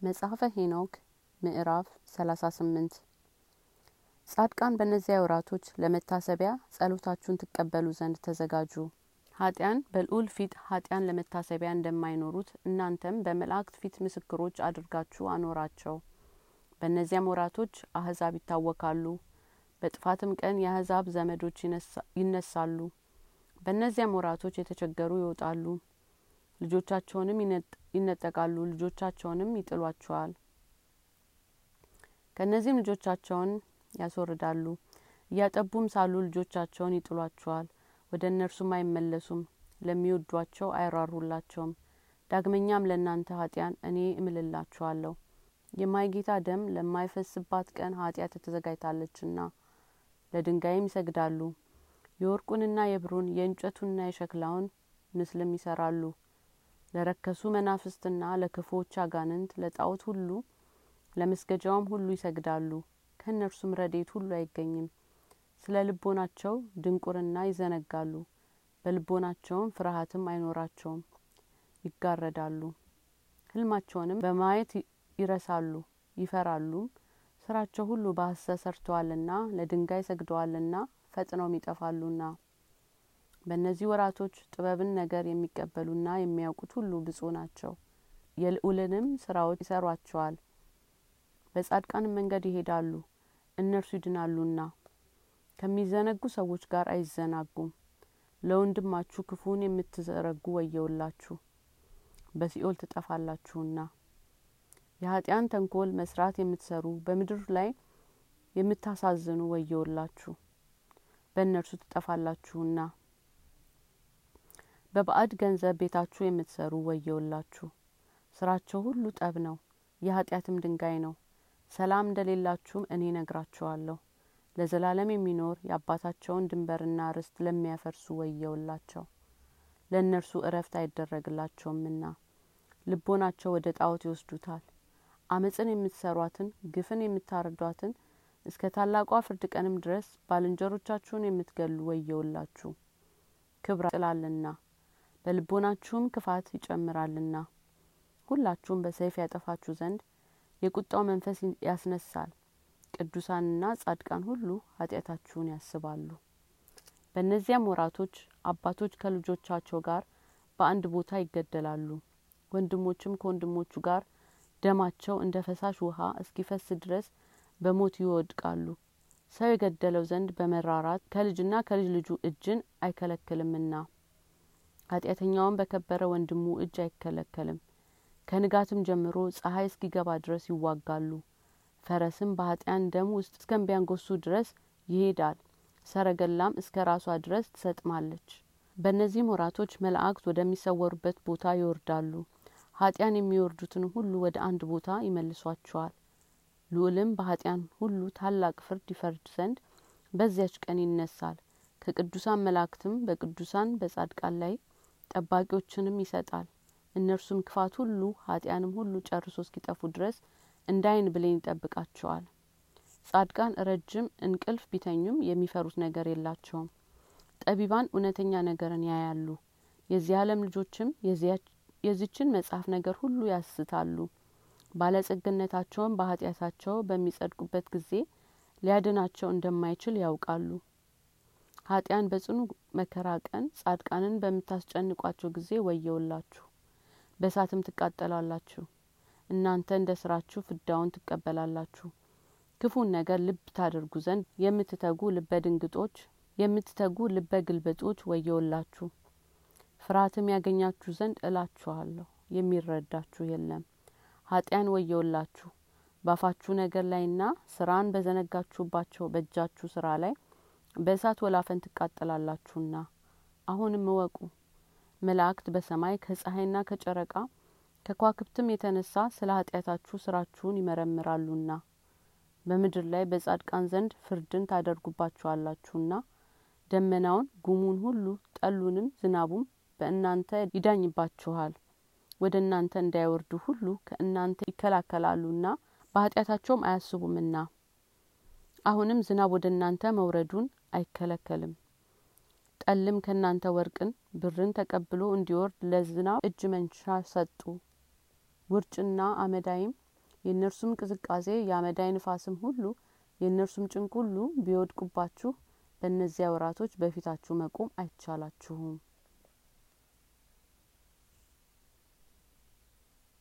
መጽሐፈ ሄኖክ ምዕራፍ ሰላሳ ስምንት። ጻድቃን በእነዚያ ወራቶች ለመታሰቢያ ጸሎታችሁን ትቀበሉ ዘንድ ተዘጋጁ። ኃጢያን በልዑል ፊት ኃጢያን ለመታሰቢያ እንደማይኖሩት እናንተም በመላእክት ፊት ምስክሮች አድርጋችሁ አኖራቸው። በእነዚያም ወራቶች አህዛብ ይታወካሉ። በጥፋትም ቀን የአህዛብ ዘመዶች ይነሳሉ። በእነዚያም ወራቶች የተቸገሩ ይወጣሉ ልጆቻቸውንም ይነጠቃሉ ልጆቻቸውንም ይጥሏቸዋል። ከእነዚህም ልጆቻቸውን ያስወርዳሉ። እያጠቡም ሳሉ ልጆቻቸውን ይጥሏቸዋል። ወደ እነርሱም አይመለሱም። ለሚወዷቸው አይራሩላቸውም። ዳግመኛም ለእናንተ ኃጢያን እኔ እምልላችኋለሁ። የማይጌታ ደም ለማይፈስባት ቀን ኃጢአት ተዘጋጅታለችና ለድንጋይም ይሰግዳሉ። የወርቁንና የብሩን የእንጨቱንና የሸክላውን ምስልም ይሰራሉ ለረከሱ መናፍስትና ለክፉዎች አጋንንት ለጣዖት ሁሉ ለመስገጃውም ሁሉ ይሰግዳሉ። ከእነርሱም ረዴት ሁሉ አይገኝም። ስለ ልቦናቸው ድንቁርና ይዘነጋሉ። በልቦናቸውም ፍርሀትም አይኖራቸውም። ይጋረዳሉ። ህልማቸውንም በማየት ይረሳሉ ይፈራሉም። ስራቸው ሁሉ በሀሰት ሰርተዋልና ለድንጋይ ሰግደዋልና ፈጥነውም ይጠፋሉና በእነዚህ ወራቶች ጥበብን ነገር የሚቀበሉና የሚያውቁት ሁሉ ብፁ ናቸው። የልዑልንም ስራዎች ይሰሯቸዋል። በጻድቃንም መንገድ ይሄዳሉ እነርሱ ይድናሉና። ከሚዘነጉ ሰዎች ጋር አይዘናጉም። ለወንድማችሁ ክፉን የምትዘረጉ ወየውላችሁ በሲኦል ትጠፋላችሁና። የኃጢያን ተንኮል መስራት የምትሰሩ በምድር ላይ የምታሳዝኑ ወየውላችሁ በእነርሱ ትጠፋላችሁና በባዕድ ገንዘብ ቤታችሁ የምትሰሩ ወየውላችሁ። ስራቸው ሁሉ ጠብ ነው የኃጢአትም ድንጋይ ነው። ሰላም እንደሌላችሁም እኔ ነግራችኋለሁ ለዘላለም የሚኖር የአባታቸውን ድንበርና ርስት ለሚያፈርሱ ወየውላቸው። ለእነርሱ እረፍት አይደረግላቸውምና ልቦናቸው ወደ ጣዖት ይወስዱታል። አመፅን የምትሰሯትን ግፍን የምታረዷትን እስከ ታላቋ ፍርድ ቀንም ድረስ ባልንጀሮቻችሁን የምትገሉ ወየውላችሁ። ክብር ጥላልና በልቦናችሁም ክፋት ይጨምራልና። ሁላችሁም በሰይፍ ያጠፋችሁ ዘንድ የቁጣው መንፈስ ያስነሳል። ቅዱሳንና ጻድቃን ሁሉ ኃጢአታችሁን ያስባሉ። በእነዚያም ወራቶች አባቶች ከልጆቻቸው ጋር በአንድ ቦታ ይገደላሉ። ወንድሞችም ከወንድሞቹ ጋር ደማቸው እንደ ፈሳሽ ውሃ እስኪፈስ ድረስ በሞት ይወድቃሉ። ሰው የገደለው ዘንድ በመራራት ከልጅና ከልጅ ልጁ እጅን አይከለክልምና ኃጢአተኛውን በከበረ ወንድሙ እጅ አይከለከልም። ከንጋትም ጀምሮ ፀሐይ እስኪገባ ድረስ ይዋጋሉ። ፈረስም በኃጢያን ደም ውስጥ እስከሚያንጎሱ ድረስ ይሄዳል። ሰረገላም እስከ ራሷ ድረስ ትሰጥማለች። በእነዚህም ወራቶች መላእክት ወደሚሰወሩበት ቦታ ይወርዳሉ። ኃጢያን የሚወርዱትን ሁሉ ወደ አንድ ቦታ ይመልሷቸዋል። ልዑልም በኃጢያን ሁሉ ታላቅ ፍርድ ይፈርድ ዘንድ በዚያች ቀን ይነሳል። ከቅዱሳን መላእክትም በቅዱሳን በጻድቃን ላይ ጠባቂዎችንም ይሰጣል። እነርሱም ክፋት ሁሉ ኃጢያንም ሁሉ ጨርሶ እስኪጠፉ ድረስ እንደ አይን ብሌን ይጠብቃቸዋል። ጻድቃን ረጅም እንቅልፍ ቢተኙም የሚፈሩት ነገር የላቸውም። ጠቢባን እውነተኛ ነገርን ያያሉ። የዚህ ዓለም ልጆችም የዚችን መጽሐፍ ነገር ሁሉ ያስታሉ። ባለጸግነታቸውን በኃጢአታቸው በሚጸድቁበት ጊዜ ሊያድናቸው እንደማይችል ያውቃሉ ኃጢያን በጽኑ መከራ ቀን ጻድቃንን በምታስጨንቋቸው ጊዜ ወየውላችሁ በእሳትም ትቃጠላላችሁ። እናንተ እንደ ስራችሁ ፍዳውን ትቀበላላችሁ። ክፉን ነገር ልብ ታደርጉ ዘንድ የምትተጉ ልበ ድንግጦች የምትተጉ ልበ ግልብጦች ወየውላችሁ። ፍርሃትም ያገኛችሁ ዘንድ እላችኋለሁ የሚረዳችሁ የለም። ኃጢያን ወየውላችሁ። ባፋችሁ ነገር ላይና ስራን በዘነጋችሁባቸው በእጃችሁ ስራ ላይ በእሳት ወላፈን ትቃጠላላችሁና። አሁንም እወቁ። መላእክት በሰማይ ከፀሐይና ከጨረቃ ከኳክብትም የተነሳ ስለ ኃጢአታችሁ ስራችሁን ይመረምራሉና። በምድር ላይ በጻድቃን ዘንድ ፍርድን ታደርጉባችኋላችሁና። ደመናውን ጉሙን ሁሉ ጠሉንም ዝናቡም በእናንተ ይዳኝባችኋል። ወደ እናንተ እንዳይወርዱ ሁሉ ከእናንተ ይከላከላሉና በኃጢአታቸውም አያስቡምና። አሁንም ዝናብ ወደ እናንተ መውረዱን አይከለከልም። ጠልም ከእናንተ ወርቅን ብርን ተቀብሎ እንዲወርድ ለዝናብ እጅ መንሻ ሰጡ። ውርጭና አመዳይም የእነርሱም ቅዝቃዜ የአመዳይ ንፋስም ሁሉ የእነርሱም ጭንቅ ሁሉ ቢወድቁባችሁ በእነዚያ ወራቶች በፊታችሁ መቆም አይቻላችሁም